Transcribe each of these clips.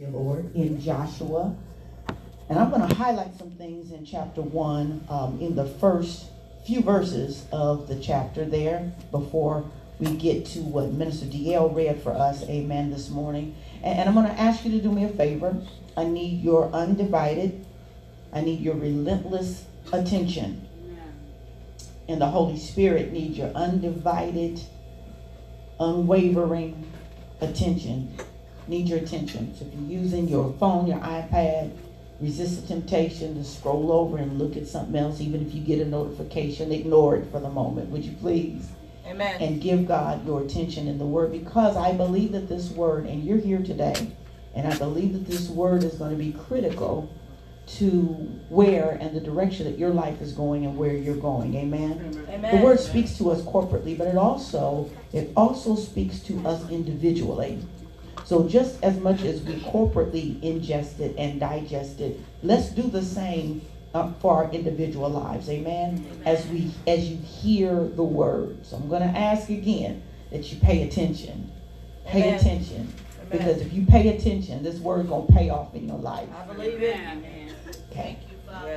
Lord, in Joshua. And I'm going to highlight some things in chapter 1 um, in the first few verses of the chapter there before we get to what Minister DL read for us, amen, this morning. And, and I'm going to ask you to do me a favor. I need your undivided, I need your relentless attention. And the Holy Spirit needs your undivided, unwavering attention need your attention. So if you're using your phone, your iPad, resist the temptation to scroll over and look at something else. Even if you get a notification, ignore it for the moment, would you please? Amen. And give God your attention in the word because I believe that this word, and you're here today, and I believe that this word is going to be critical to where and the direction that your life is going and where you're going. Amen. Amen. The word speaks to us corporately, but it also it also speaks to us individually. So just as much as we corporately ingest it and digest it, let's do the same uh, for our individual lives. Amen? Amen. As we as you hear the word. So I'm going to ask again that you pay attention. Pay Amen. attention. Amen. Because if you pay attention, this word going to pay off in your life. I believe it. Okay.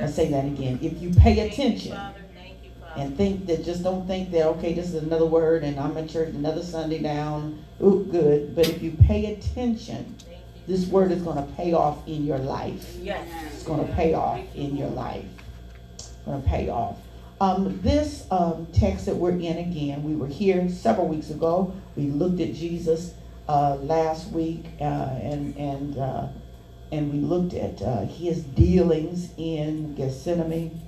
I say that again. If you pay attention, and think that just don't think that okay this is another word and i'm at church another sunday down. Ooh good. But if you pay attention this word is going to pay off in your life. Yes. It's going to pay off in your life. It's going to pay off. Um, this um, text that we're in again we were here several weeks ago. We looked at jesus uh, last week uh, and and uh, and we looked at uh, his dealings in gethsemane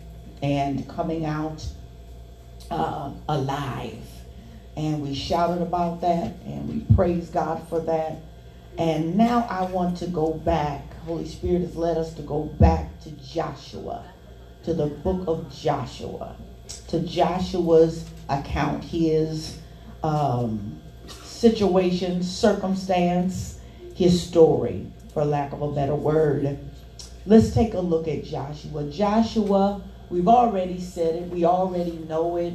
and coming out uh, alive. And we shouted about that and we praise God for that. And now I want to go back. Holy Spirit has led us to go back to Joshua, to the book of Joshua, to Joshua's account, his um, situation, circumstance, his story, for lack of a better word. Let's take a look at Joshua. Joshua We've already said it. We already know it.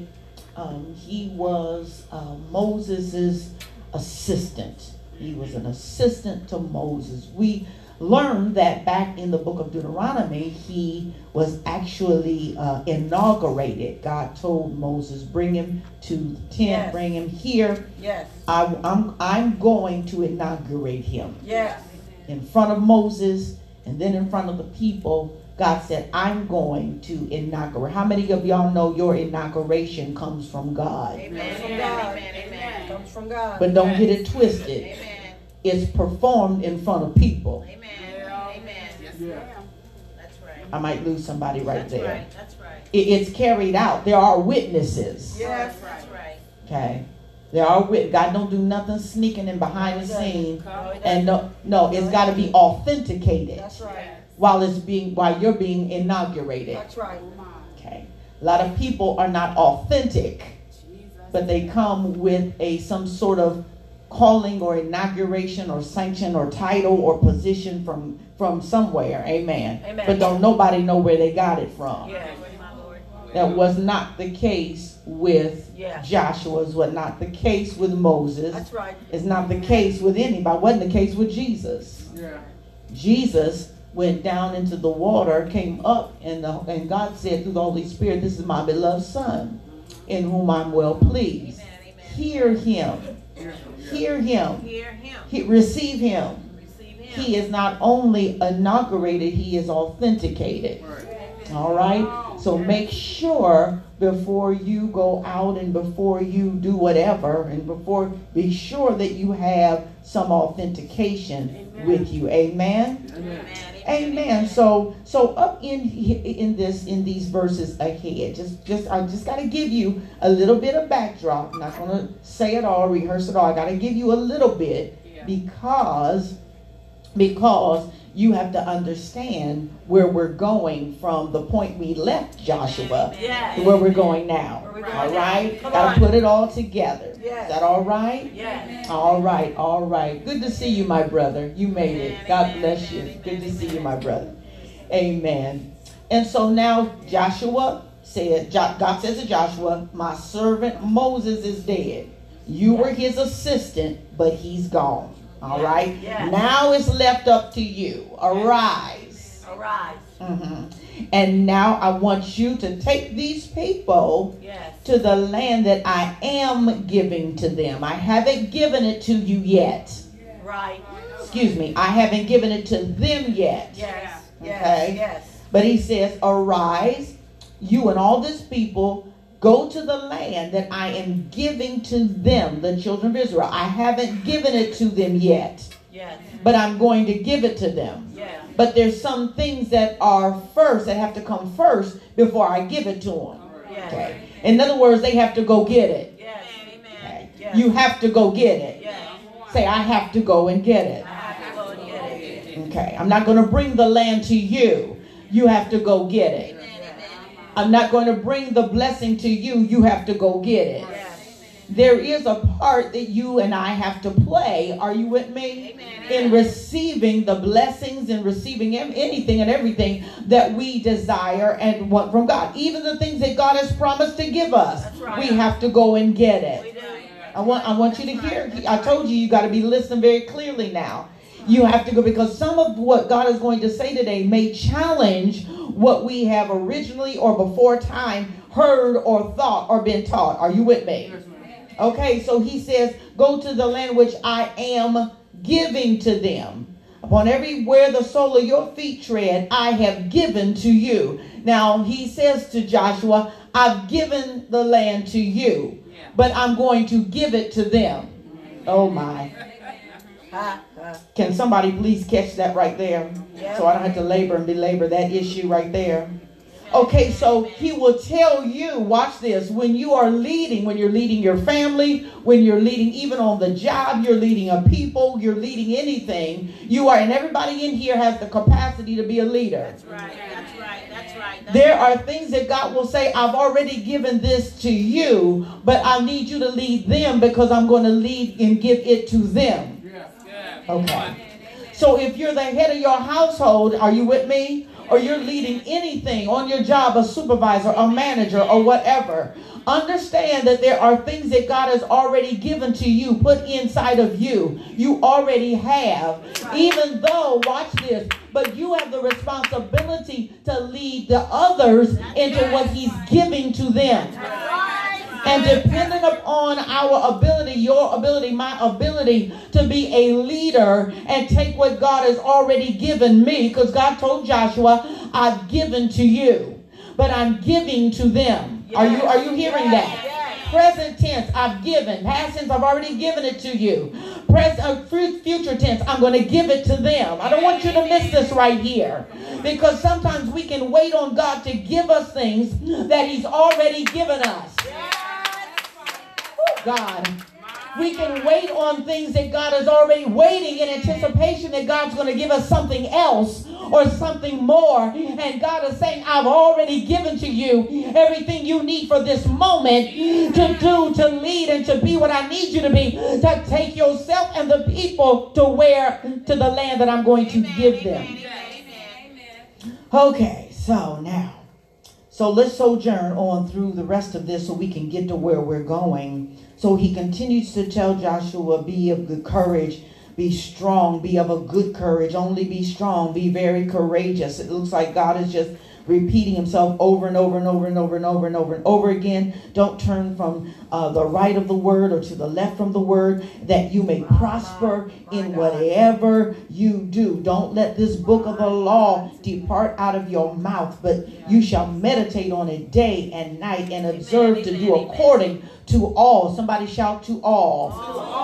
Um, he was uh, Moses's assistant. He was an assistant to Moses. We learned that back in the book of Deuteronomy, he was actually uh, inaugurated. God told Moses, "Bring him to the tent. Yes. Bring him here. Yes, I, I'm I'm going to inaugurate him. Yes, in front of Moses, and then in front of the people." God said, I'm going to inaugurate. How many of y'all know your inauguration comes from God? Amen. Comes from God. Amen. Amen. Comes from God. But don't get it twisted. Amen. It's performed in front of people. Amen. Amen. Yes, yeah. That's right. I might lose somebody right that's there. Right. That's right. it's carried out. There are witnesses. Yes, that's right. Okay. There are wit. God don't do nothing sneaking and behind the scene. And no, no, it's got to be authenticated. That's right while it's being while you're being inaugurated. That's right. Okay. A lot of people are not authentic, but they come with a some sort of calling or inauguration or sanction or title or position from from somewhere. Amen. Amen. But don't nobody know where they got it from. Yeah. That was not the case with yeah. Joshua. It was not the case with Moses. That's right. It's not the case with anybody. It wasn't the case with Jesus. Yeah. Jesus went down into the water, came up, and, the, and God said through the Holy Spirit, This is my beloved Son, in whom I'm well pleased. Amen, amen. Hear him. Hear him. Hear him. He, receive him. He is not only inaugurated, he is authenticated. All right? So make sure before you go out and before you do whatever, and before, be sure that you have some authentication Amen. with you. Amen? Amen. Amen. So so up in in this in these verses ahead, just just I just got to give you a little bit of backdrop. I'm not going to say it all, rehearse it all. I got to give you a little bit yeah. because because you have to understand where we're going from the point we left Joshua to where we're going now. We're going all right? Got to put it all together. Yes. Is that all right? Yes. All right, all right. Good to see you, my brother. You made it. God bless you. Good to see you, my brother. Amen. And so now Joshua said, God says to Joshua, My servant Moses is dead. You were his assistant, but he's gone. All right. Yes. Now it's left up to you. Arise. Arise. hmm And now I want you to take these people Yes. to the land that I am giving to them. I haven't given it to you yet. Right. Excuse me. I haven't given it to them yet. Yes. Yes. Okay. Yes. But he says, Arise, you and all this people, go to the land that I am giving to them, the children of Israel. I haven't given it to them yet, Yes. but I'm going to give it to them. Yeah. But there's some things that are first, that have to come first before I give it to them. Yes. Okay. In other words, they have to go get it. Yes. Okay. You have to go get it. Say, I have to go and get it. I have to go and get it. Okay. I'm not going to bring the land to you. You have to go get it. I'm not going to bring the blessing to you. You have to go get it. Yes. There is a part that you and I have to play. Are you with me? In receiving the blessings and receiving anything and everything that we desire and want from God. Even the things that God has promised to give us, right. we have to go and get it. I want I want you to hear. I told you you got to be listening very clearly now. You have to go because some of what God is going to say today may challenge what we have originally or before time heard or thought or been taught. Are you with me? Okay, so he says, Go to the land which I am giving to them. Upon everywhere the sole of your feet tread, I have given to you. Now he says to Joshua, I've given the land to you, but I'm going to give it to them. Oh my. Ha. Ah. Can somebody please catch that right there? So I don't have to labor and belabor that issue right there. Okay, so he will tell you, watch this, when you are leading, when you're leading your family, when you're leading even on the job, you're leading a people, you're leading anything, you are, and everybody in here has the capacity to be a leader. That's right. That's right. That's right. That's There are things that God will say, I've already given this to you, but I need you to lead them because I'm going to lead and give it to them. Okay. So if you're the head of your household, are you with me? Or you're leading anything on your job, a supervisor, a manager, or whatever. Understand that there are things that God has already given to you, put inside of you. You already have. Even though, watch this, but you have the responsibility to lead the others into what He's giving to them. And dependent upon our ability, your ability, my ability to be a leader and take what God has already given me, because God told Joshua, I've given to you, but I'm giving to them. Are you are you hearing that? Present tense, I've given. Past tense, I've already given it to you. Present, uh, future tense, I'm going to give it to them. I don't want you to miss this right here, because sometimes we can wait on God to give us things that He's already given us. God. We can wait on things that God is already waiting in anticipation that God's going to give us something else or something more. And God is saying, I've already given to you everything you need for this moment to do, to lead, and to be what I need you to be, to take yourself and the people to where, to the land that I'm going to give them. Okay, so now, so let's sojourn on through the rest of this so we can get to where we're going. So he continues to tell Joshua, be of good courage, be strong, be of a good courage, only be strong, be very courageous. It looks like God is just repeating himself over and over and over and over and over and over and over again. Don't turn from uh, the right of the word or to the left from the word, that you may prosper in whatever you do. Don't let this book of the law depart out of your mouth, but you shall meditate on it day and night and observe to do according to all. Somebody shout to all.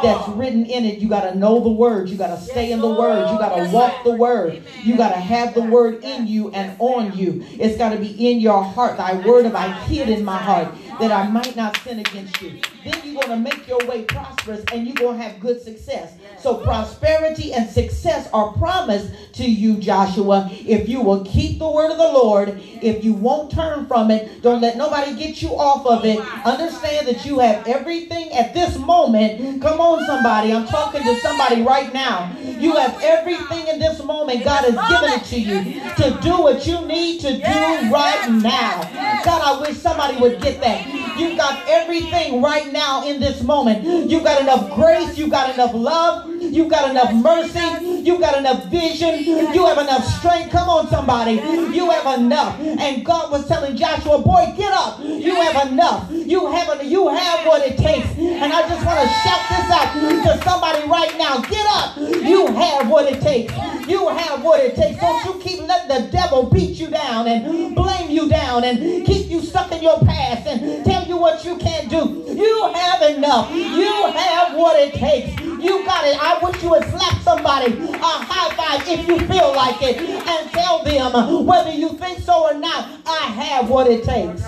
That's written in it. You got to know the word. You got to stay in the word. You got to walk the word. You got to have the word in you and on you. It's got to be in your heart. Thy word have I hid in my heart that I might not sin against you. Then you're going to make your way prosperous and you're going to have good success. So prosperity and success are promised to you, Joshua, if you will keep the word of the Lord, if you won't turn from it, don't let nobody get you off of it. Understand that you have everything at this moment. Come on, somebody. I'm talking to somebody right now. You have everything in this moment. God has given it to you to do what you need to do right now. God, I wish somebody would get that. You've got everything right now in this moment. You've got enough grace. You've got enough love. You got enough mercy. You've got enough vision. You have enough strength. Come on, somebody. You have enough. And God was telling Joshua, boy, get up. You have enough. You have you have what it takes. And I just want to shout this out to somebody right now. Get up. You have what it takes. You have what it takes. Don't you keep letting the devil beat you down and blame you down and keep you stuck in your past and tell you what you can't do. You have enough. You have what it takes. You got it. I wish you would slap somebody a high five if you feel like it and tell them whether you think so or not. I have what it takes.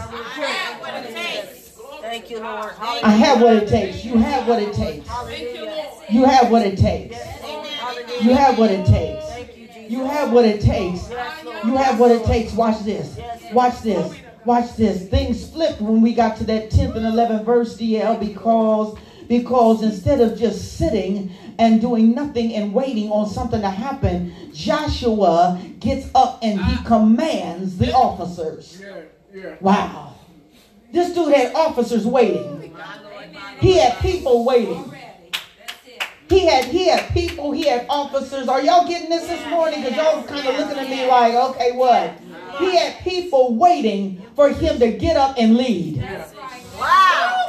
Thank you, Lord. I have what it takes. You have what it takes. You have what it takes. You have what it takes. You have what it takes. You have what it takes. Watch this. Watch this. Watch this. Things flipped when we got to that 10th and 11th verse, DL, because because instead of just sitting and doing nothing and waiting on something to happen, Joshua gets up and he commands the officers. Wow. This dude had officers waiting. He had people waiting. He had he had people, he had officers. Are y'all getting this this morning? Because y'all kind of looking at me like, okay, what? He had people waiting for him to get up and lead. Wow.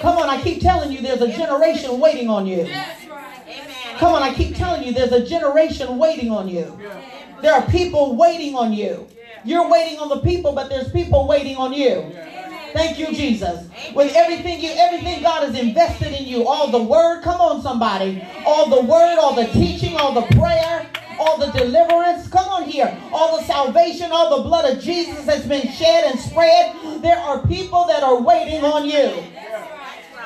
Come on, I keep telling you there's a generation waiting on you. Come on, I keep telling you there's a generation waiting on you. There are people waiting on you. You're waiting on the people, but there's people waiting on you. Thank you, Jesus. With everything you, everything God has invested in you, all the word, come on, somebody, all the word, all the teaching, all the prayer, all the deliverance, come on here, all the salvation, all the blood of Jesus has been shed and spread. There are people that are waiting on you.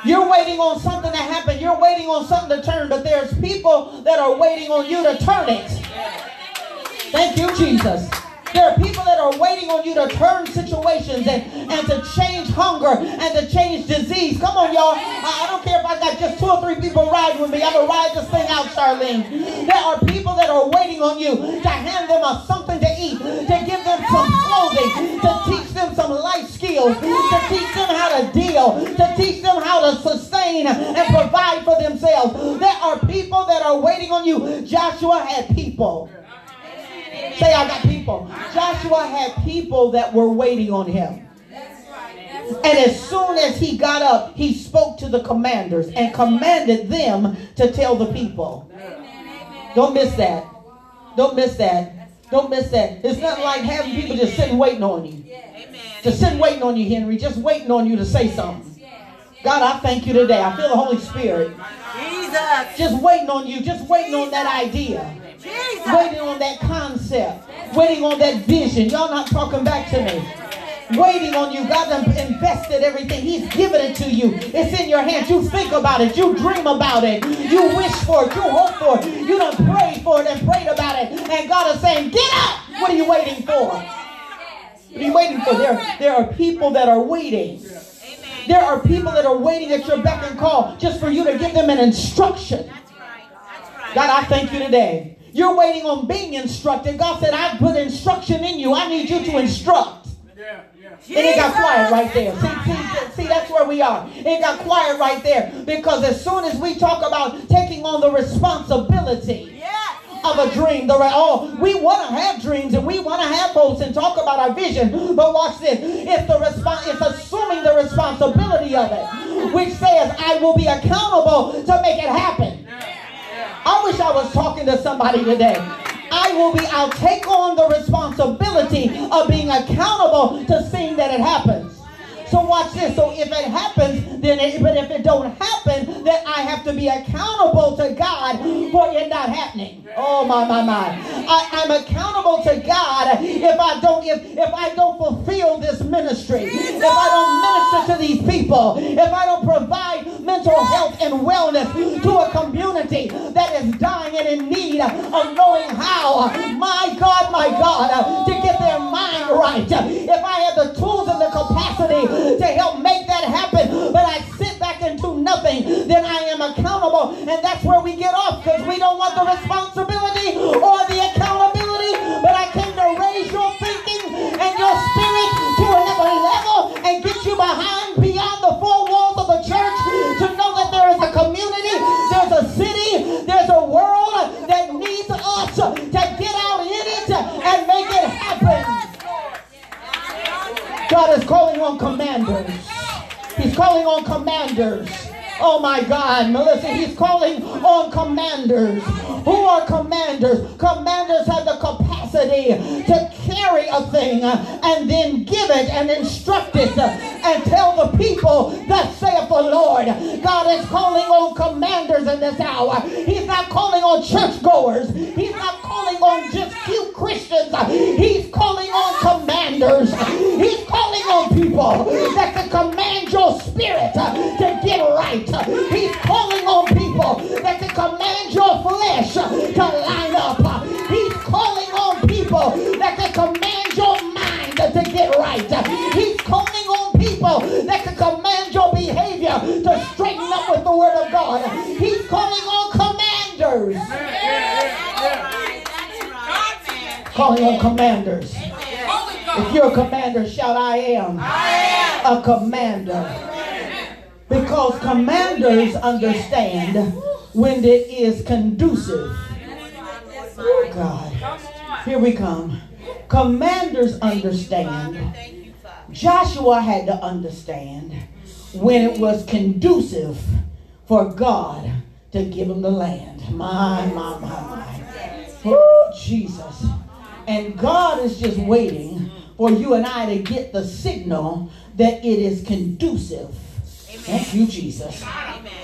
You're waiting on something to happen. You're waiting on something to turn, but there's people that are waiting on you to turn it. Thank you, Jesus. There are people that are waiting on you to turn situations and, and to change hunger and to change disease. Come on, y'all. I, I don't care if I got just two or three people riding with me. I'm going to ride this thing out, Charlene. There are people that are waiting on you to hand them a something to eat, to give them some clothing, to teach them some life skills, to teach them how to deal, to teach them how to sustain and provide for themselves. There are people that are waiting on you. Joshua had people. Say, I got people. Joshua had people that were waiting on him. And as soon as he got up, he spoke to the commanders and commanded them to tell the people. Don't miss that. Don't miss that. Don't miss that. It's not like having people just sitting waiting on you. Just sitting waiting on you, Henry. Just waiting on you to say something. God, I thank you today. I feel the Holy Spirit. Jesus. Just waiting on you. Just waiting on that idea. Jesus. Waiting on that concept. Waiting on that vision. Y'all not talking back to me. Waiting on you. God invested everything. He's given it to you. It's in your hands. You think about it. You dream about it. You wish for it. You hope for it. You done prayed for it and prayed about it. And God is saying, get up. What are you waiting for? What are you waiting for? There, there are people that are waiting. There are people that are waiting at your beck and call just for you to give them an instruction. God, I thank you today. You're waiting on being instructed. God said, I put instruction in you. I need you to instruct. And it got quiet right there. See, see, see, that's where we are. It got quiet right there. Because as soon as we talk about taking on the responsibility Yes. of a dream, the oh, we want to have dreams and we want to have hopes and talk about our vision. But watch this. It's the response, it's assuming the responsibility of it, which says I will be accountable to make it happen. I wish I was talking to somebody today. I will be, I'll take on the responsibility of being accountable to seeing that it happens. So watch this. So if it happens, then it, but if it don't happen, then I have to be accountable to God for it not happening. Oh my my my! I, I'm accountable to God if I don't if if I don't fulfill this ministry, if I don't minister to these people, if I don't provide mental health and wellness to a community that is dying and in need of knowing how, my God, my God, to get their mind right. If I have the tools and the capacity to help make that happen, but I sit back and do nothing, then I am accountable. And that's where we get off because we don't want the responsibility or the accountability. But I came to raise your thinking and your spirit to another God is calling on commanders. He's calling on commanders. Oh my God, Melissa, he's calling on commanders. Who are commanders? Commanders have the capacity to carry a thing uh, and then give it and instruct it uh, and tell the people that saith the Lord. God is calling on commanders in this hour. He's not calling on churchgoers. He's not calling on just few Christians. He's calling on commanders. He's calling on people that can command your spirit uh, to get right. He's calling on people that can command your flesh to line up. He's calling on people that can command your mind to get right. He's calling on people that can command your behavior to straighten up with the word of God. He's calling on commanders. Calling on commanders. If you're a commander, shout I am. I am. a commander. Because commanders understand when it is conducive. Oh God. Here we come. Commanders understand. Joshua had to understand when it was conducive for God to give him the land. My, my, my, my. Oh, Jesus. And God is just waiting for you and I to get the signal that it is conducive. Thank you, Jesus.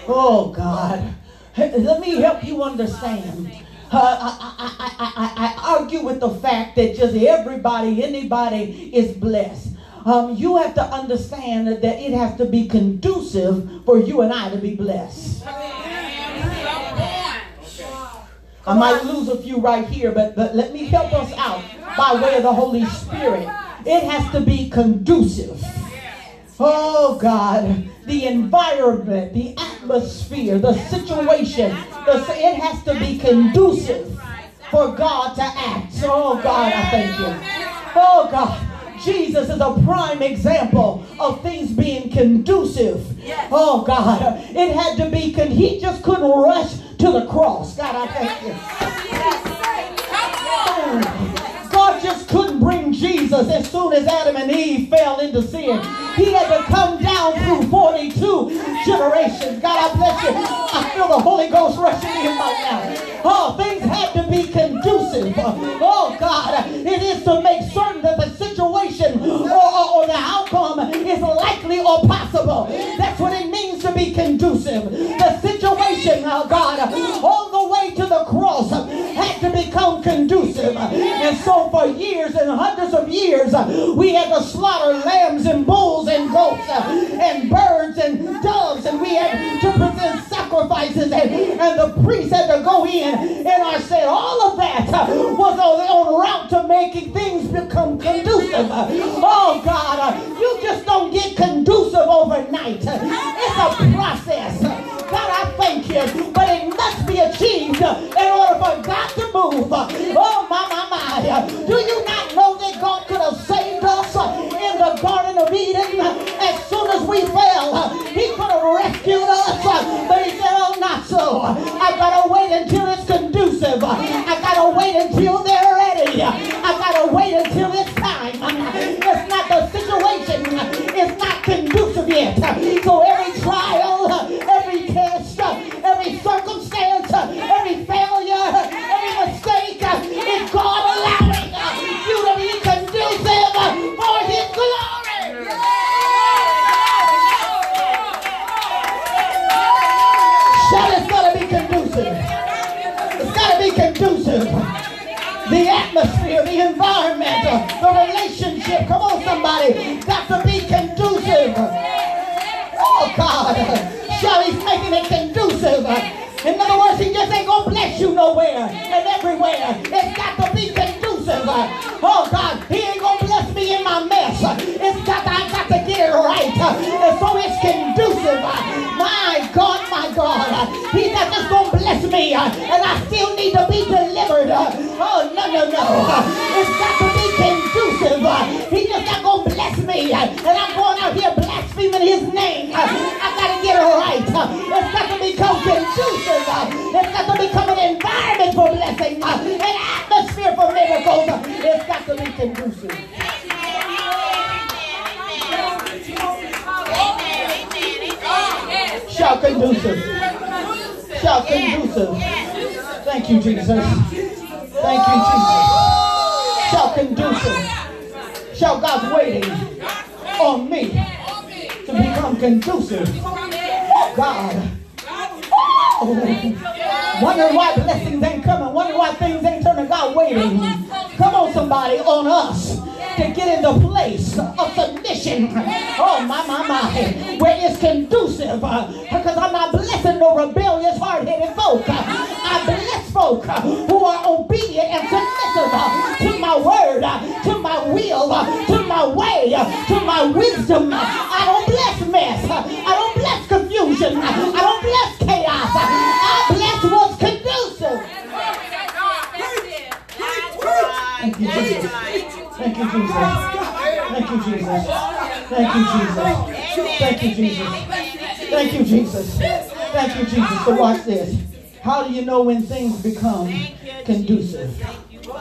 Oh, God. Let me help you understand. I, I, I, I, argue with the fact that just everybody, anybody is blessed. Um, you have to understand that it has to be conducive for you and I to be blessed. I might lose a few right here, but, but let me help us out by way of the Holy Spirit. It has to be conducive. Oh God, the environment, the atmosphere, the situation, it has to be conducive for God to act. Oh God, I thank you. Oh God. Jesus is a prime example of things being conducive. Oh God, it had to be, con- he just couldn't rush to the cross. God, I thank you. God just couldn't bring Jesus as soon as Adam and Eve fell into sin. He had to come down through 42 generations. God, I bless you. I feel the Holy Ghost rushing in right now. Oh, things had to be conducive. Oh, God, it is to make certain that the situation or, or, or the outcome is likely or possible. That's what it means to be conducive. The situation, oh God, And so for years and hundreds of years, we had to slaughter lambs and bulls and goats uh, and birds and doves, and we had to present sacrifices, and, and the priest had to go in and I said all of that uh, was on, route to making things become conducive. Oh God, uh, you just don't get conducive overnight. It's a process. God, I thank you, but it must be achieved in order for God to move. Oh relationship. Come on, somebody. Got to be conducive. Oh, God. He's making it conducive. In other words, he just ain't going to bless you nowhere and everywhere. It's got to be conducive. Oh, God. He ain't going to bless me in my mess. It's got to, I got to get it right. And so it's conducive. God. He's not just going to bless me and I still need to be delivered. Oh, no, no, no. It's got to be conducive. He's just not going to bless me and I'm going out here blaspheming his name. I got to get it right. It's got to become conducive. It's got to become an environment for blessing, an atmosphere for miracles. It's got to be conducive. Conducive. Shout conducive. Thank you, Jesus. Thank you, Jesus. Shout conducive. Shout God's waiting on me to become conducive. God. Wondering why blessings ain't coming. Wondering why things ain't turning. God waiting. Come on, somebody, on us to get in the place of submission. Oh, my, my, my. Where it's conducive. Uh, because I'm not blessing no rebellious, hard-headed folk. I bless folk who are obedient and submissive uh, to my word, uh, to my will, to my way, to my wisdom. You, Jesus. Thank you, Jesus. Thank you, Jesus. Thank you, Jesus. Thank you, Jesus. Thank you, Jesus. So watch this. How do you know when things become conducive?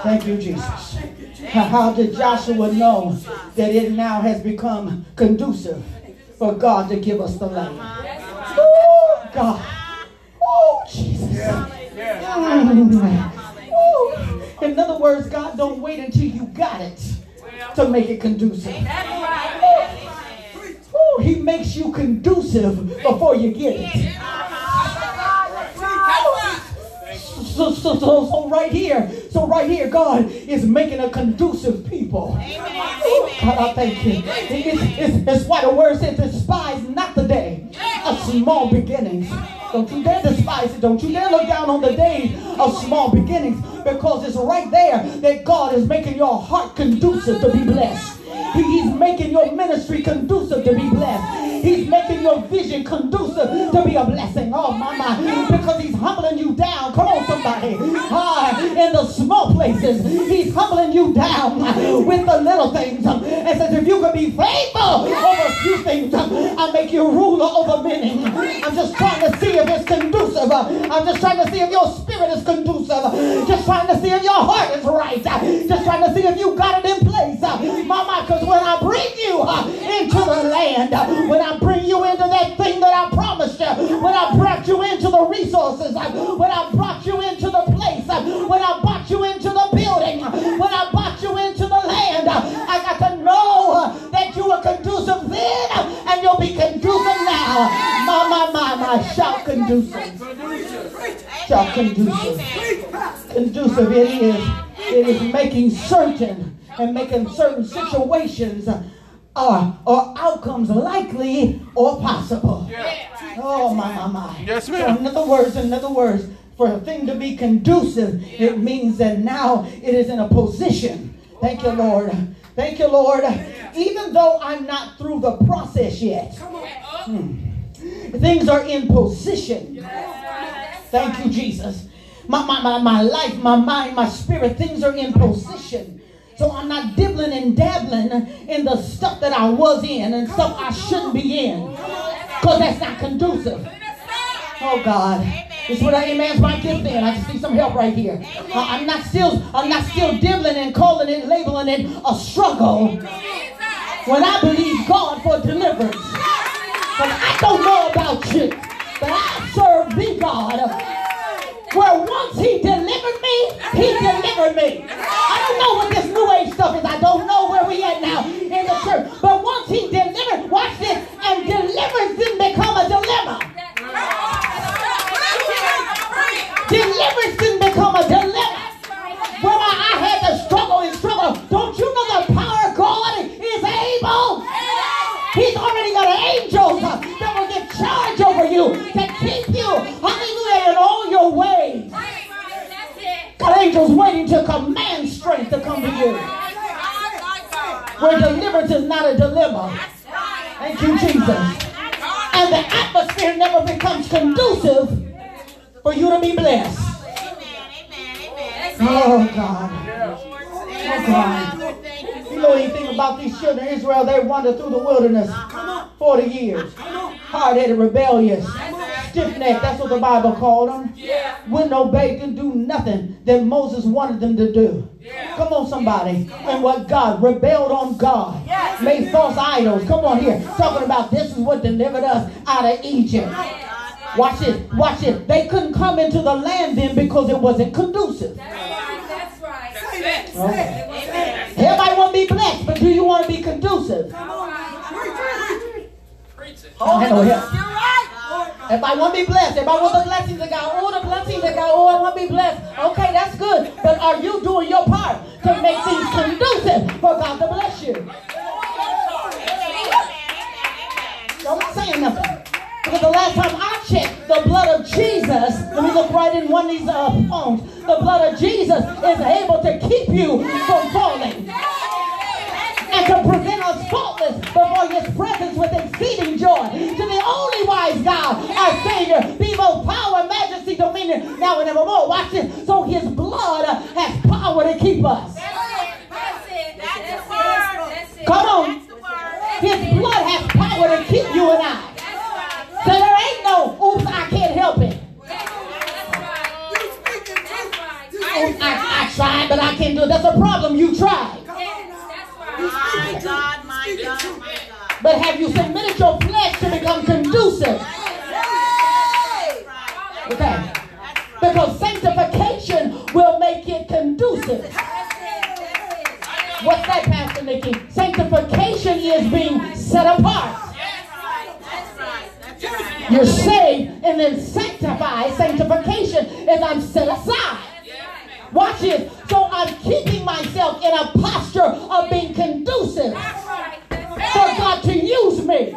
Thank you, Jesus. How did Joshua know that it now has become conducive for God to give us the land? Oh, God. Oh, Jesus. Mm. Oh. In other words, God don't wait until you got it to make it conducive. He makes you conducive before you get it. So, so, so, so right here, so right here, God is making a conducive people. Oh, God, I thank you. It's, it's, it's why the word says, despise not the day of small beginnings. Don't you dare despise it. Don't you dare look down on the days of small beginnings because it's right there that God is making your heart conducive to be blessed. He's making your ministry conducive to be blessed. He's making your vision conducive to be a blessing. Oh, my, my. Because he's humbling you down. Come on, somebody. Ah, in the small places, he's humbling you down with the little things. And says, if you could be faithful over a few things, I'll make you ruler over many. I'm just trying to see if it's conducive. I'm just trying to see if your spirit is conducive. Just trying to see if your heart is right. Just trying to see if you got when I brought you into the place, when I brought you into the building, when I brought you into the land, I got to know that you were conducive then and you'll be conducive now. My, my, my, my, shout conducive. Shout conducive. Conducive it is. It is making certain and making certain situations uh, or outcomes likely or possible. Oh my my my. Yes, ma'am. In other words, in other words, for a thing to be conducive, it means that now it is in a position. Thank you, Lord. Thank you, Lord. Even though I'm not through the process yet, hmm, things are in position. Thank you, Jesus. My, my, my, my life, my mind, my spirit, things are in position. So I'm not dibbling and dabbling in the stuff that I was in and stuff I shouldn't be in. Because that's not conducive. Oh God. This is what I amen my gift in. I just need some help right here. Uh, I'm not still I'm not still dibbling and calling it, labeling it a struggle when I believe God That's what the Bible called them. Yeah. Wouldn't obey, didn't do nothing that Moses wanted them to do. Yeah. Come on, somebody. And what God rebelled on God. yes. Made false idols. Come on here. Talking about this is what delivered us out of Egypt. Watch it, Watch it. They couldn't come into the land then because it wasn't conducive. That's right. That's right. Okay. Everybody want to be blessed, but do you want to be conducive? Come on. Oh, I know help. You're right. Everybody want to be blessed. Everybody want the blessings of God. All the blessings of God. Oh, I want to be blessed. Okay, that's good. But are you doing your part to make things conducive for God to bless you? I'm not saying nothing. Because the last time I checked, the blood of Jesus, let me look right in one of these uh, phones. The blood of Jesus is able to keep you from falling and to present us faultless before his presence with exceeding joy. To the only wise God, our Savior, be both power, majesty, dominion, now and evermore. Watch this. So his blood has power to keep us. That's it. That's it. That's That's the word. That's it. Come on. That's the word. His blood has power to keep you and I. So there ain't no, oops, I can't help it. That's right. That's right. Oops, I, I tried, but I can't do it. That's a problem. You tried. Yes, that's right. My God, my God, my God. But have you submitted your flesh to become conducive? That's right. That's Okay. right. That's right. Because sanctification will make it conducive. That's it. That's it. What's that, Pastor Niki? Sanctification is being set apart. That's right. That's right. That's right. You're saved and then sanctified. Sanctification is I'm set aside. Watch this. So I'm keeping myself in a posture of being for. God to use me.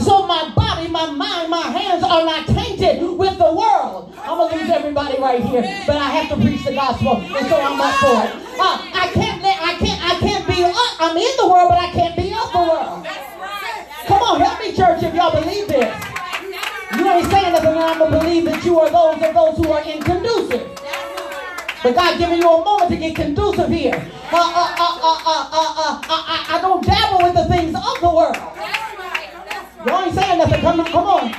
So my body, my mind, my hands are not tainted with the world. I'm gonna lose everybody right here, but I have to preach the gospel, and so I'm up for it. Uh, I can't let, I can't, I can't be. Up, I'm in the world, but I can't be of the world. Come on, help me, church, if y'all believe this. You ain't saying nothing, I'm gonna believe that you are those of those who are inconducive. But God giving you a moment to get conducive here. Uh, uh, uh, uh, uh, uh, uh, I, I, I don't dabble with the things of the world. Y'all ain't saying nothing. Come on, come on.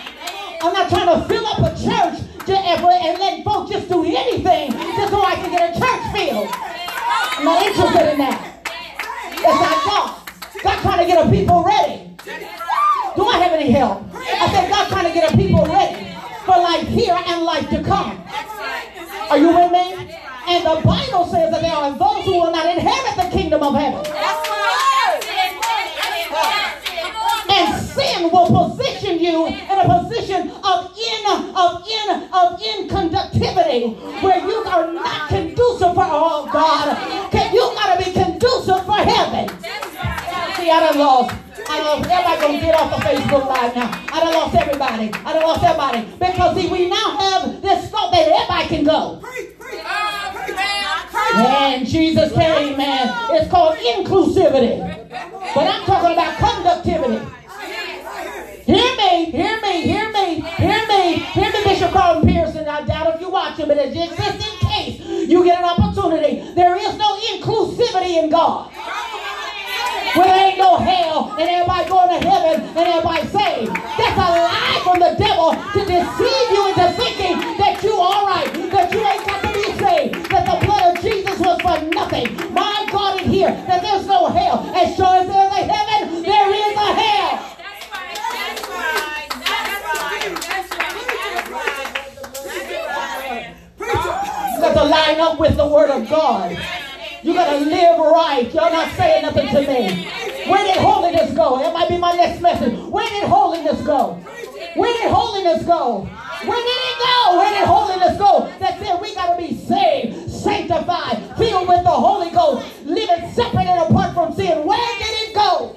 I'm not trying to fill up a church to, and, and let folks just do anything just so I can get a church filled. I'm not interested in that. That's not God. God trying to get a people ready. Do I have any help? I said God trying to get a people ready for life here and life to come. Are you with me? And the Bible says that there are those who will not inherit the kingdom of heaven. That's right. That's it. That's it. Come on. And sin will position you in a position of in of in of inconductivity where you are not conducive for oh God. Can you gotta be conducive for heaven? See, I done lost. I done, everybody gonna get off of Facebook Live now. I done lost everybody. I done lost everybody. Because see, we now have this thought that everybody can go. And Jesus came, man. It's called inclusivity. But I'm talking about conductivity. Hear me, hear me, hear me, hear me, hear me, Bishop Carlton Pearson. I doubt if you watch him, but it's just in case you get an opportunity. There is no inclusivity in God. Where there ain't no hell and everybody going to heaven and everybody saved. That's a lie from the devil to deceive you up with the word of God. You got to live right. Y'all not saying nothing to me. Where did holiness go? That might be my next message. Where did holiness go? Where did holiness go? Where did it go? Where did holiness go? That said we got to be saved, sanctified, filled with the Holy Ghost, living separate and apart from sin. Where did it go?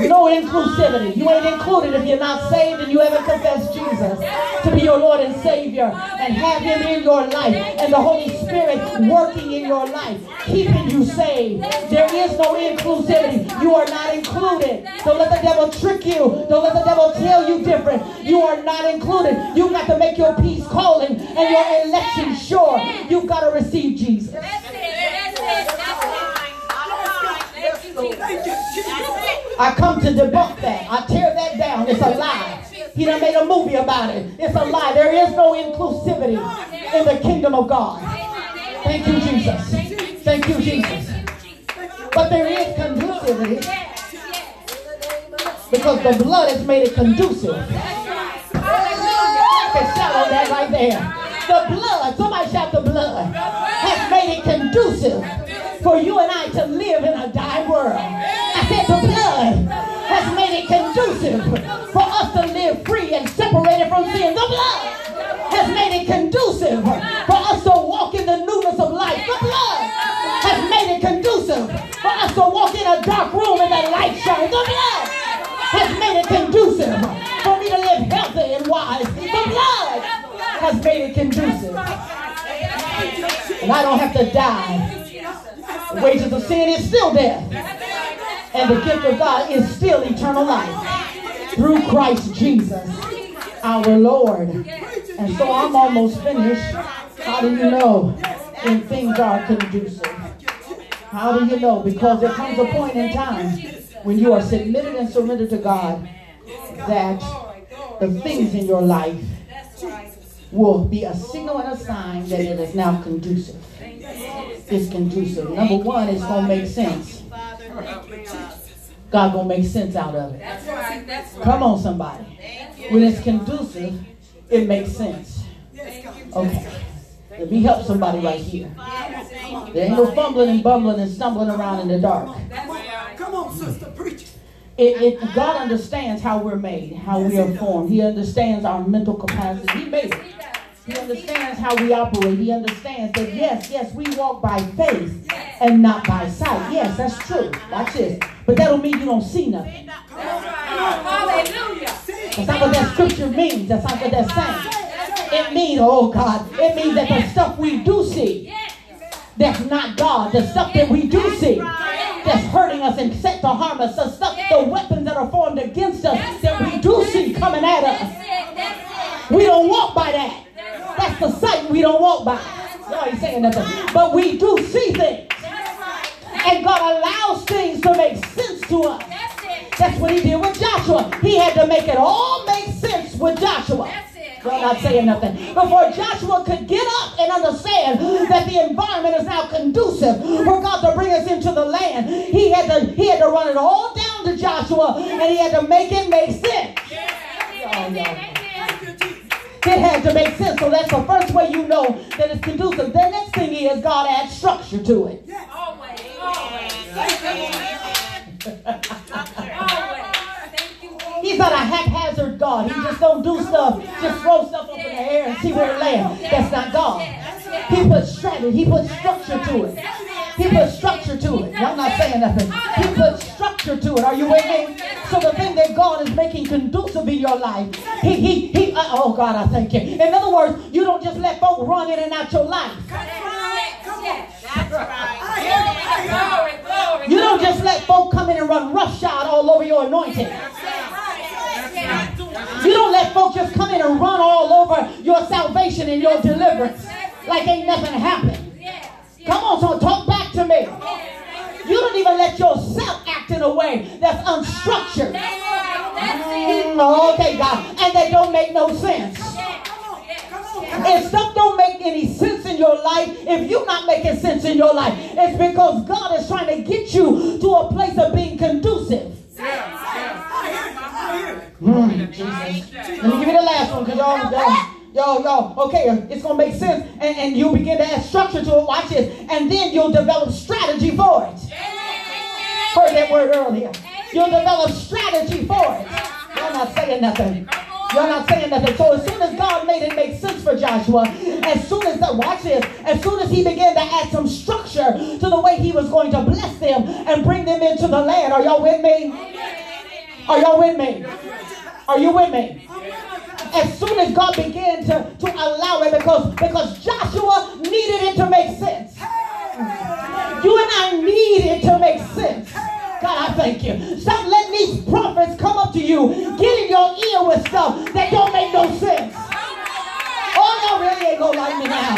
No inclusivity. You ain't included if you're not saved and you haven't confessed Jesus to be your Lord and Savior and have Him in your life and the Holy Spirit working in your life, keeping you saved. There is no inclusivity. You are not included. Don't let the devil trick you. Don't let the devil tell you different. You are not included. You've got to make your peace calling and your election sure. You've got to receive Jesus. That's it. That's it. That's it. Thank you, Jesus. I come to debunk that. I tear that down. It's a lie. He done made a movie about it. It's a lie. There is no inclusivity in the kingdom of God. Thank you, Jesus. Thank you, Jesus. But there is conducivity because the blood has made it conducive. That's right. on that right there. The blood, somebody shout the blood, has made it conducive for you and I to live in a dying world. I said for us to live free and separated from sin. The blood has made it conducive for us to walk in the newness of life. The blood has made it conducive for us to walk in a dark room and the light shines. The blood has made it conducive for me to live healthy and wise. The blood has made it conducive. And I don't have to die. The wages of sin is still death. And the gift of God is still eternal life through Christ Jesus, our Lord. And so I'm almost finished. How do you know when things are conducive? How do you know? Because there comes a point in time when you are submitted and surrendered to God that the things in your life will be a signal and a sign that it is now conducive. It's conducive. Number one, it's going to make sense. God going to make sense out of it. That's right. That's right. Come on, somebody. When it's conducive, it makes sense. Okay. Let me help somebody right here. There ain't no fumbling and bumbling and stumbling around in the dark. Come on, sister, preach it. It, it, God understands how we're made, how we are formed. He understands our mental capacity. He made it. He understands how we operate. He understands that yes, yes, we walk by faith and not by sight. Yes, that's true. Watch this. But that don't mean you don't see nothing. Hallelujah. That's not what that scripture means. That's not what that's saying. It means, oh God, it means that the stuff we do see, that's not God. The stuff that we do see, that's hurting us and set to harm us. The stuff, the weapons that are formed against us, that we do see coming at us. That's it. That's We don't walk by that. That's the sight we don't walk by. No, he's saying nothing. But we do see things. And God allows things to make sense to us. That's what he did with Joshua. He had to make it all make sense with Joshua. Y'all not saying nothing. Before Joshua could get up and understand that the environment is now conducive for God to bring us into the land, he had to he had to run it all down to Joshua and he had to make it make sense. Oh, no. It had to make sense. So that's the first way you know that it's conducive. The next thing is God adds structure to it. Always. Always. Always. Thank you. He's not a haphazard God. He just don't do stuff, just throw stuff up in the air and see where it lands. That's not God. He puts strategy. He puts structure to it. He put structure to it. Y'all not saying nothing. He put structure to it. Are you with me? So the thing that God is making conducive in your life, he, he, he, uh, oh God, I thank you. In other words, you don't just let folk run in and out your life. You don't just let folk come in and run roughshod all over your anointing. You don't let folk just come in and run all over your salvation and your deliverance like ain't nothing happened. Come on, so talk back to me. You don't even let yourself act in a way that's unstructured. Mm, okay, God. And they don't make no sense. If stuff don't make any sense in your life, if you're not making sense in your life, it's because God is trying to get you to a place of being conducive. Mm, Jesus. Let me give you the last one because y'all, y'all, y'all, y'all, okay, it's going to make sense and, and you'll begin to add structure to it. Watch this. And then you'll develop strategy for it. Heard that word earlier. You'll develop strategy for it. Y'all not saying nothing. Y'all not saying nothing. So as soon as God made it make sense for Joshua, as soon as the watch this, as soon as he began to add some structure to the way he was going to bless them and bring them into the land. Are y'all with me? Are y'all with me? Are you with me? As soon as God began to, to allow it, because, because Joshua needed it to make sense. You and I need it to make sense. God, I thank you. Stop letting these prophets come up to you, get in your ear with stuff that don't make no sense. Y'all really ain't gonna like me now.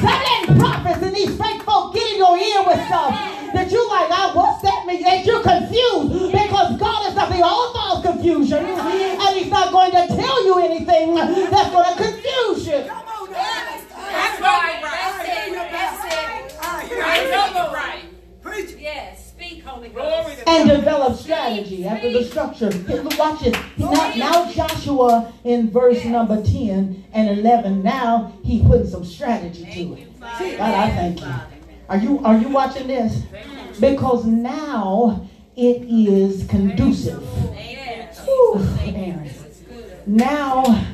Stop letting prophets and these fake folk get in your ear with stuff that you like, ah, what's that mean? That you're confused because God is not the author of confusion. And he's not going to tell you anything that's going to confuse you. That's right. That's it. That's it. I know the right. Preach it. Yes. Speak, Holy Ghost. And develop strategy. after the structure. Watch it. Now, now Joshua in verse number 10 and 11, now he putting some strategy to it. God, I thank you. Are you are you watching this? Because now it is conducive. Whew, Aaron. Now,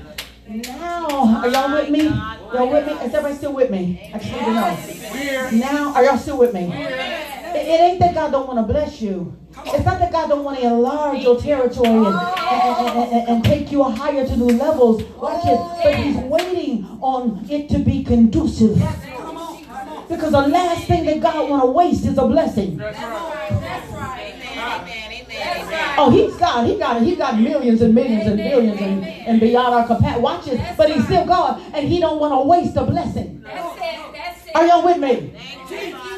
now, are y'all with me? Y'all with me? Is everybody still with me? I just need to know. Now, are y'all still with me? It, it ain't that God don't want to bless you. It's not that God don't want to enlarge your territory and, and, and, and take you higher to new levels. Watch it. But He's waiting on it to be conducive. Because the last thing that God want to waste is a blessing. Oh, he's God. He got it. He got millions and millions and billions and, and beyond our capacity. Watch it. But he's still God. And he don't want to waste a blessing. Are y'all with me?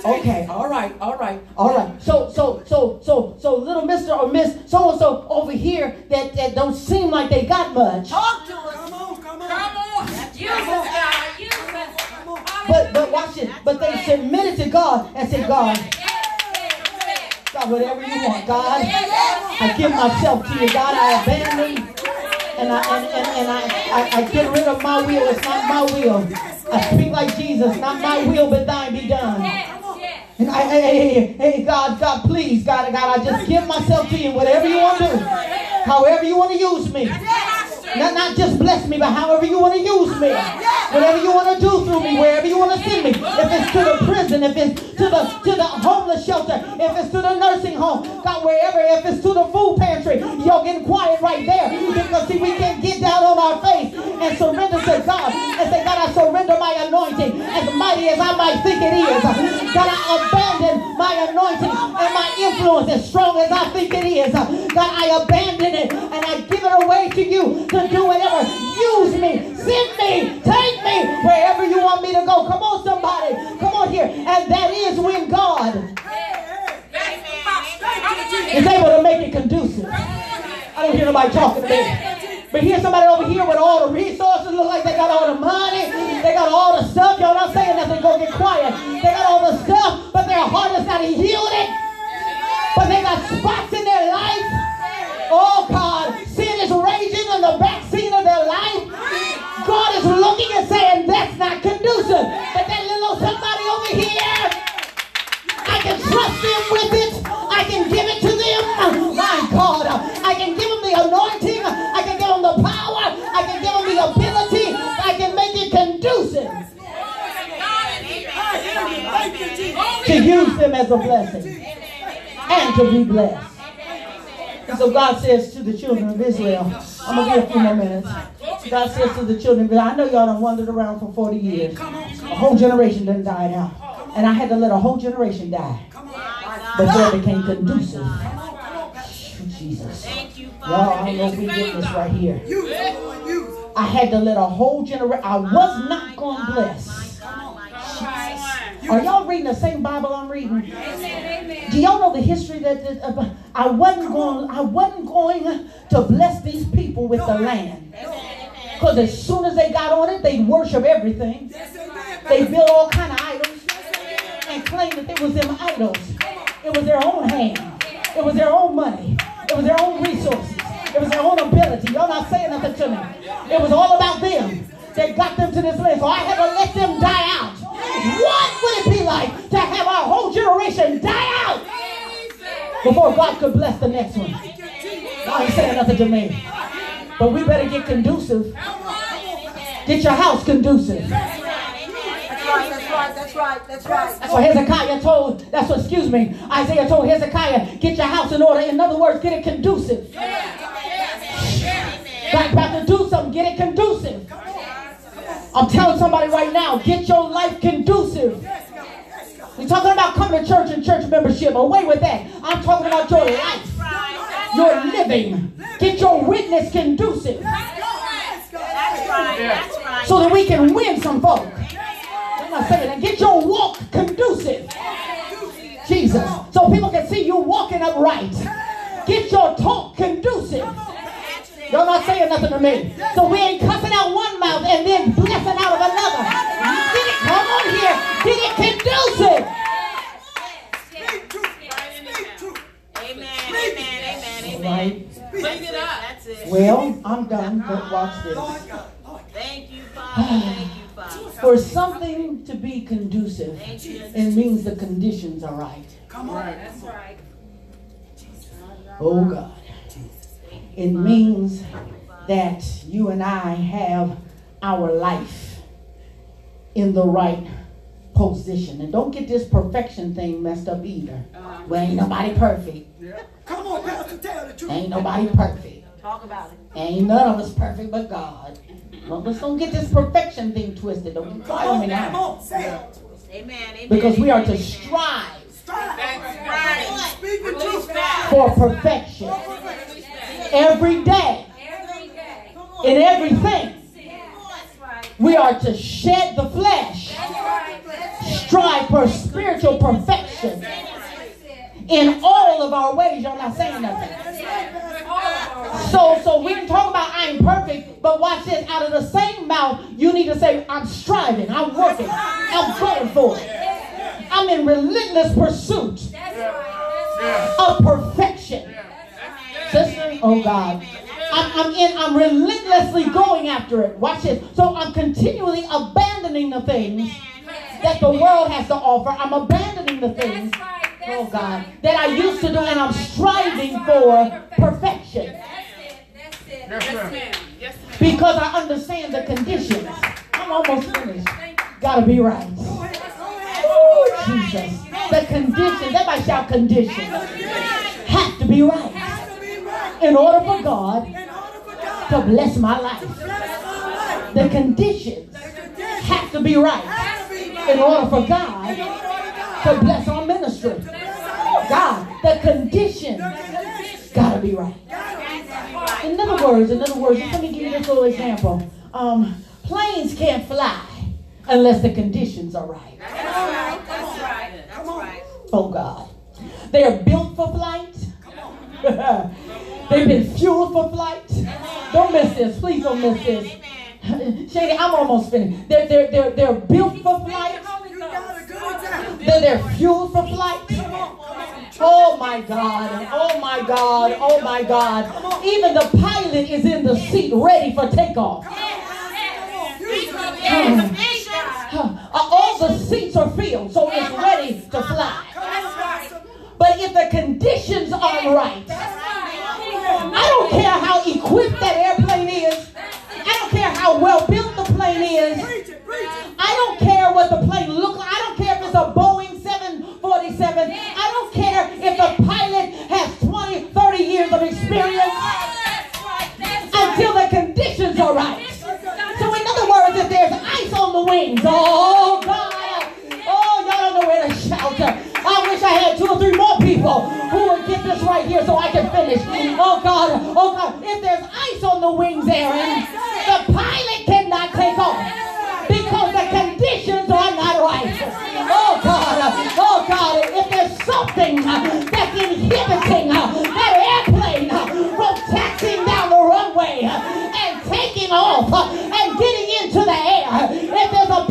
Okay, all right, all right, all right. So, so, so, so, so, little Mister or Miss so and so over here that that don't seem like they got much. Talk to us. Come on, come on. Come on. Use us, God. Use us. Come on. But but watch it. But they submitted to God and said, God, God, whatever you want, God, I give myself to you, God. I abandon. And I and, and, and I, I, I get rid of my will. It's not my will. I speak like Jesus. Not my will, but thine be done. And I, hey, hey, hey, God, God, please, God, God, I just give myself to you. Whatever you want to do, however you want to use me. Not, not just bless me, but however you want to use me. Whatever you want to do through me, wherever you want to send me. If it's to the prison, if it's to the to the homeless shelter, if it's to the nursing home, God, wherever, if it's to the food pantry, y'all getting quiet right there. Because see, we can't get down on our face and surrender to God and say, God, I surrender my anointing as mighty as I might think it is. God, I abandon my anointing and my influence as strong as I think it is. God, I abandon it and I give it away to you to do whatever. Use me, send me, take me wherever you want me to go. Come on, somebody. Come on here. And that is when God is able to make it conducive. I don't hear nobody talking to me. But here's somebody over here with all the resources, look like they got all the money, they got all the stuff. Y'all not saying nothing, go get quiet. They got all the stuff, but their heart is not yielded. As a blessing and to be blessed. And so God says to the children of Israel, I'm going to give a few more minutes. God says to the children I know y'all done wandered around for 40 years. A whole generation done died out. And I had to let a whole generation die before it became conducive. Jesus. Thank you, Y'all, I Father. don't know if we get this right here. Use it, Lord, use it. I had to let a whole generation, I was not going to bless. Are y'all reading the same Bible I'm reading? Amen. Do y'all know the history that, that uh, I wasn't going? I wasn't going to bless these people with the land because as soon as they got on it, they worship everything. They built all kind of idols and claimed that it was them idols. It was their own hand. It was their own money. It was their own resources. It was their own ability. Y'all not saying nothing to me. It was all about them that got them to this land. So I had to let them die out. What would it be like to have our whole generation die out before God could bless the next one? Y'all ain't saying nothing to me. But we better get conducive. Get your house conducive. That's right, that's right, that's what Hezekiah told, that's what, excuse me, Isaiah told Hezekiah, get your house in order. In other words, get it conducive. God about to do something, get it conducive. I'm telling somebody right now, get your life conducive. We're talking about coming to church and church membership. Away with that. I'm talking about your life, your living. Get your witness conducive so that we can win some folk. I'm not saying that. Get your walk conducive. Jesus. So people can see you walking upright. Get your talk conducive. Y'all not saying nothing to me. So we ain't cussing out one mouth and then blessing out of another. Did it come on here? Did it conducive? Right. Bring it up. That's it. Well, I'm done, but watch this. Thank you, Father. For something to be conducive, it means the conditions are right. Come on. That's right. Oh God. It means that you and I have our life in the right position. And don't get this perfection thing messed up either. Uh-huh. Well, ain't nobody perfect. Come on, Pastor, tell the truth. Ain't nobody perfect. Talk about it. Ain't none of us perfect but God. Well, let's don't get this perfection thing twisted. Don't Come try on me on, come now. on, say it. Amen. Amen. Because we are to amen, strive Strive. That's right. Speak the truth. for perfection every day Every day. in everything. We are to shed the flesh, That's right. That's it. strive for spiritual perfection in all of our ways. Y'all not saying nothing. That's it. All of our So, so we can talk about I am perfect, but watch this. Out of the same mouth, you need to say I'm striving, I'm working, I'm going for it. I'm in relentless pursuit That's right. That's right. of perfection. Sister, oh God. I'm, I'm in, I'm relentlessly going after it. Watch this. So I'm continually abandoning the things that the world has to offer. I'm abandoning the things, That's right. That's oh God, that I used to do, and I'm striving for perfection That's it. That's it. That's it. because I understand the conditions. I'm almost finished. Gotta be right. Go ahead, go ahead. Oh, Jesus. The conditions, everybody shout conditions, have to be right Has to be right. In order for God In order for God to bless my life. to bless my life, The conditions have to be right have to be right. in order for God order for God to bless our ministry. to bless our God, the conditions gotta be right. gotta be right. In other words, in other words, let me give you this little example. Um, planes can't fly unless the conditions are right. Right. That's right. That's right. Oh God. They are built for flight. They've been fueled for flight. Don't miss this. Please don't miss this. Amen. Shady, I'm almost finished. They're, they're, they're, they're built for flight. You got a good example. They're, they're fueled for flight. Oh my God. Oh my God. Oh my God. Even the pilot is in the seat ready for takeoff. Uh, All the seats are filled, so it's ready to fly. But if the conditions aren't right, I don't care how equipped that airplane is. I don't care how well built the plane is. Preach it, preach it. I don't care what the plane looks like. I don't care if it's a Boeing 747. I don't care if the pilot has 20, 30 years of experience until the conditions are right. So in other words, if there's ice on the wings, oh God, oh y'all don't know where to shout. I wish I had two or three more people who would get this right here so I can finish. Oh God, oh God, if there's ice on the wings, Aaron, the pilot cannot take off because the conditions are not right. Oh God, oh God, if there's something that's inhibiting that airplane from taxiing down the runway and taking off and getting into the air, if there's a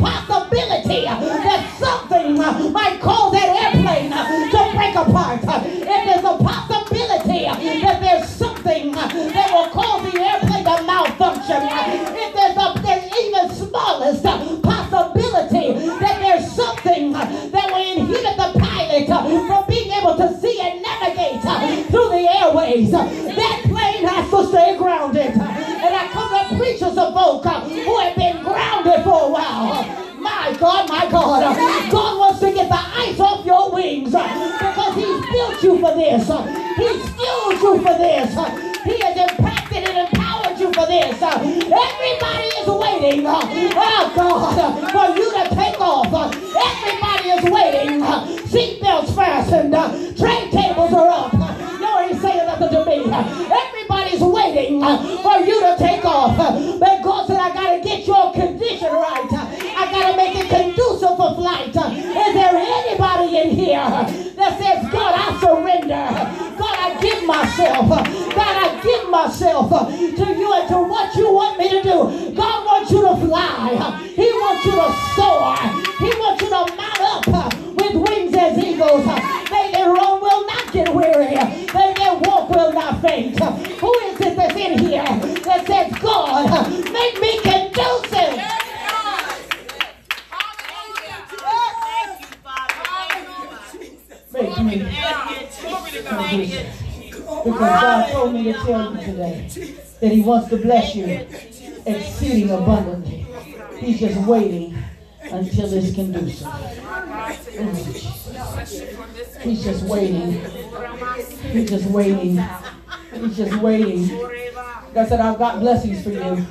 God, my God. Uh, God wants to get the ice off your wings uh, because He's built you for this. Uh, he's fueled you for this. He has impacted and empowered you for this. Everybody is waiting, oh God, for you to take off. Everybody is waiting. Seatbelts fastened. Train tables are up. You ain't saying nothing to me. Everybody's waiting for you myself and to today that He wants to bless you exceeding abundantly. He's just waiting until this can do so. He's just waiting. He's just waiting. He's just waiting. God said, I've got blessings for you.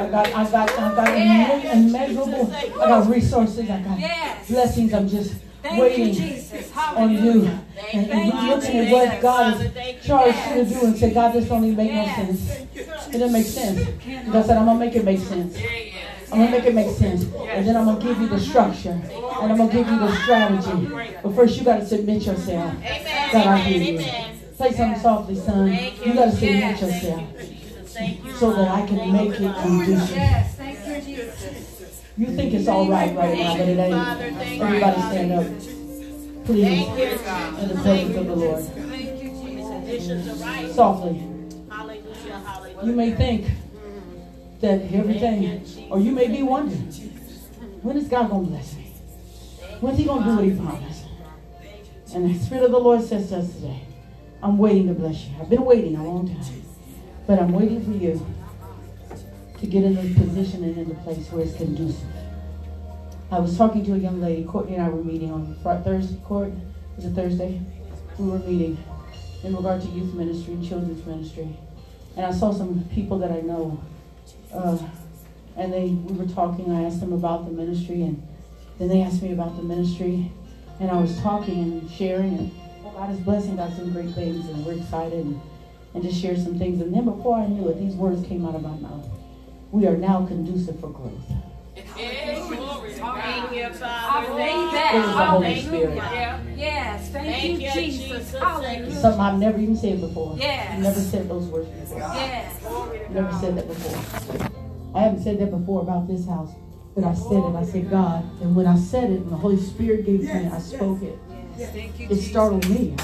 I got, I got, I got immeasurable. I got resources. I got blessings. I'm just Thank you, waiting Jesus. on you. Hallelujah. And, and you're looking at what God has charged you to do and say, God, this don't even make no sense. It doesn't make sense. God said, I'm gonna make it make sense. I'm gonna make it make sense. And then I'm gonna give you the structure. And I'm gonna give you the strategy. But first you gotta submit yourself. Amen. God, I hear you. Amen. Play something softly, son. You you. gotta submit yourself so that I can make it conducive. You think it's all right right now, but it ain't. Everybody stand up. Please. Thank you, God. In the presence of the Lord. Thank you, Jesus. Conditions are right. Softly. You may think that everything, or you may be wondering, when is God going to bless me? When's He going to do what He promised? And the Spirit of the Lord says to us today, I'm waiting to bless you. I've been waiting a long time, but I'm waiting for you to get in the position and in the place where it's conducive. I was talking to a young lady, Courtney and I were meeting on Thursday, Court, was it Thursday? We were meeting in regard to youth ministry and children's ministry. And I saw some people that I know, uh, and they we were talking. I asked them about the ministry, and then they asked me about the ministry, and I was talking and sharing, and oh, God is blessing, God's doing great things, and we're excited, and, and just share some things. And then before I knew it, these words came out of my mouth. We are now conducive for growth. Thank you, Father. was the Holy. Spirit. Yes, thank Thank you, you, Jesus. Jesus. Something I've never even said before. Yes. Never said those words before. Yes. Never said that before. I haven't said that before about this house, but I said it. I said God, and when I said it, and the Holy Spirit gave me, I spoke it. Thank you, It startled me.